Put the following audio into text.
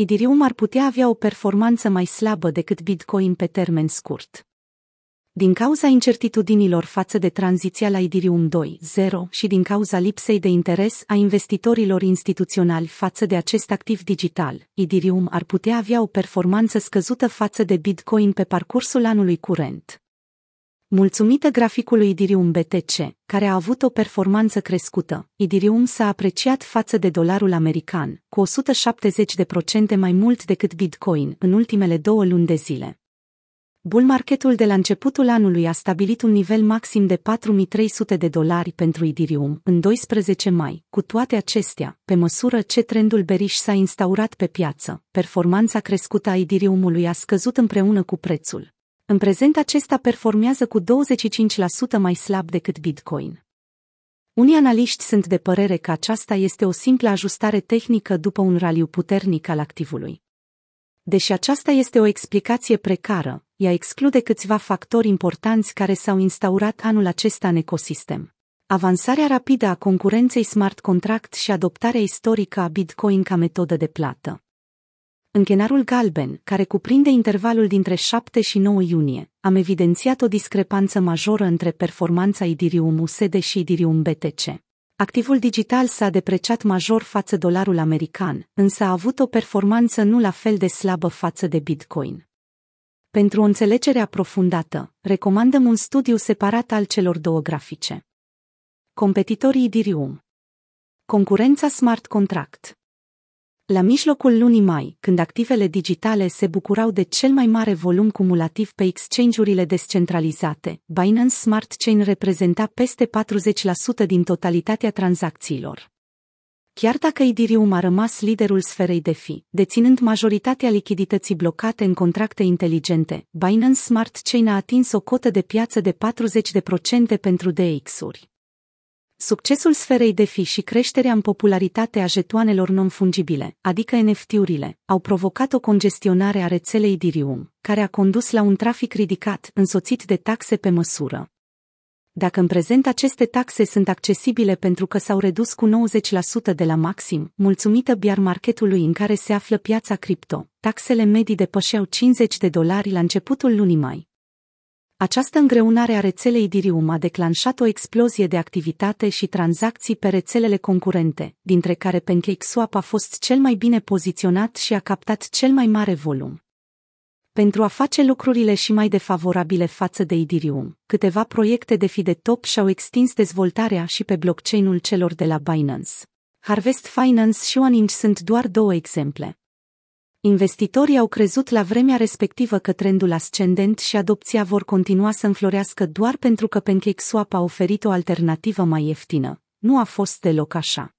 Ethereum ar putea avea o performanță mai slabă decât Bitcoin pe termen scurt. Din cauza incertitudinilor față de tranziția la Ethereum 2.0 și din cauza lipsei de interes a investitorilor instituționali față de acest activ digital, Ethereum ar putea avea o performanță scăzută față de Bitcoin pe parcursul anului curent. Mulțumită graficului Ethereum BTC, care a avut o performanță crescută, Ethereum s-a apreciat față de dolarul american, cu 170% mai mult decât Bitcoin în ultimele două luni de zile. Bull marketul de la începutul anului a stabilit un nivel maxim de 4300 de dolari pentru Ethereum în 12 mai. Cu toate acestea, pe măsură ce trendul beriș s-a instaurat pe piață, performanța crescută a Ethereum-ului a scăzut împreună cu prețul. În prezent acesta performează cu 25% mai slab decât Bitcoin. Unii analiști sunt de părere că aceasta este o simplă ajustare tehnică după un raliu puternic al activului. Deși aceasta este o explicație precară, ea exclude câțiva factori importanți care s-au instaurat anul acesta în ecosistem. Avansarea rapidă a concurenței smart contract și adoptarea istorică a Bitcoin ca metodă de plată. Închenarul galben, care cuprinde intervalul dintre 7 și 9 iunie, am evidențiat o discrepanță majoră între performanța Ethereum USD și Ethereum BTC. Activul digital s-a depreciat major față dolarul american, însă a avut o performanță nu la fel de slabă față de Bitcoin. Pentru o înțelegere aprofundată, recomandăm un studiu separat al celor două grafice. Competitorii Ethereum Concurența Smart Contract la mijlocul lunii mai, când activele digitale se bucurau de cel mai mare volum cumulativ pe exchange-urile descentralizate, Binance Smart Chain reprezenta peste 40% din totalitatea tranzacțiilor. Chiar dacă Ethereum a rămas liderul sferei DeFi, deținând majoritatea lichidității blocate în contracte inteligente, Binance Smart Chain a atins o cotă de piață de 40% pentru DX-uri. Succesul sferei DeFi și creșterea în popularitate a jetoanelor non-fungibile, adică NFT-urile, au provocat o congestionare a rețelei Ethereum, care a condus la un trafic ridicat, însoțit de taxe pe măsură. Dacă în prezent aceste taxe sunt accesibile pentru că s-au redus cu 90% de la maxim, mulțumită biar marketului în care se află piața cripto, taxele medii depășeau 50 de dolari la începutul lunii mai. Această îngreunare a rețelei Ethereum a declanșat o explozie de activitate și tranzacții pe rețelele concurente, dintre care PancakeSwap a fost cel mai bine poziționat și a captat cel mai mare volum. Pentru a face lucrurile și mai defavorabile față de Ethereum, câteva proiecte de fi de top și-au extins dezvoltarea și pe blockchain-ul celor de la Binance. Harvest Finance și OneInch sunt doar două exemple. Investitorii au crezut la vremea respectivă că trendul ascendent și adopția vor continua să înflorească doar pentru că PancakeSwap a oferit o alternativă mai ieftină. Nu a fost deloc așa.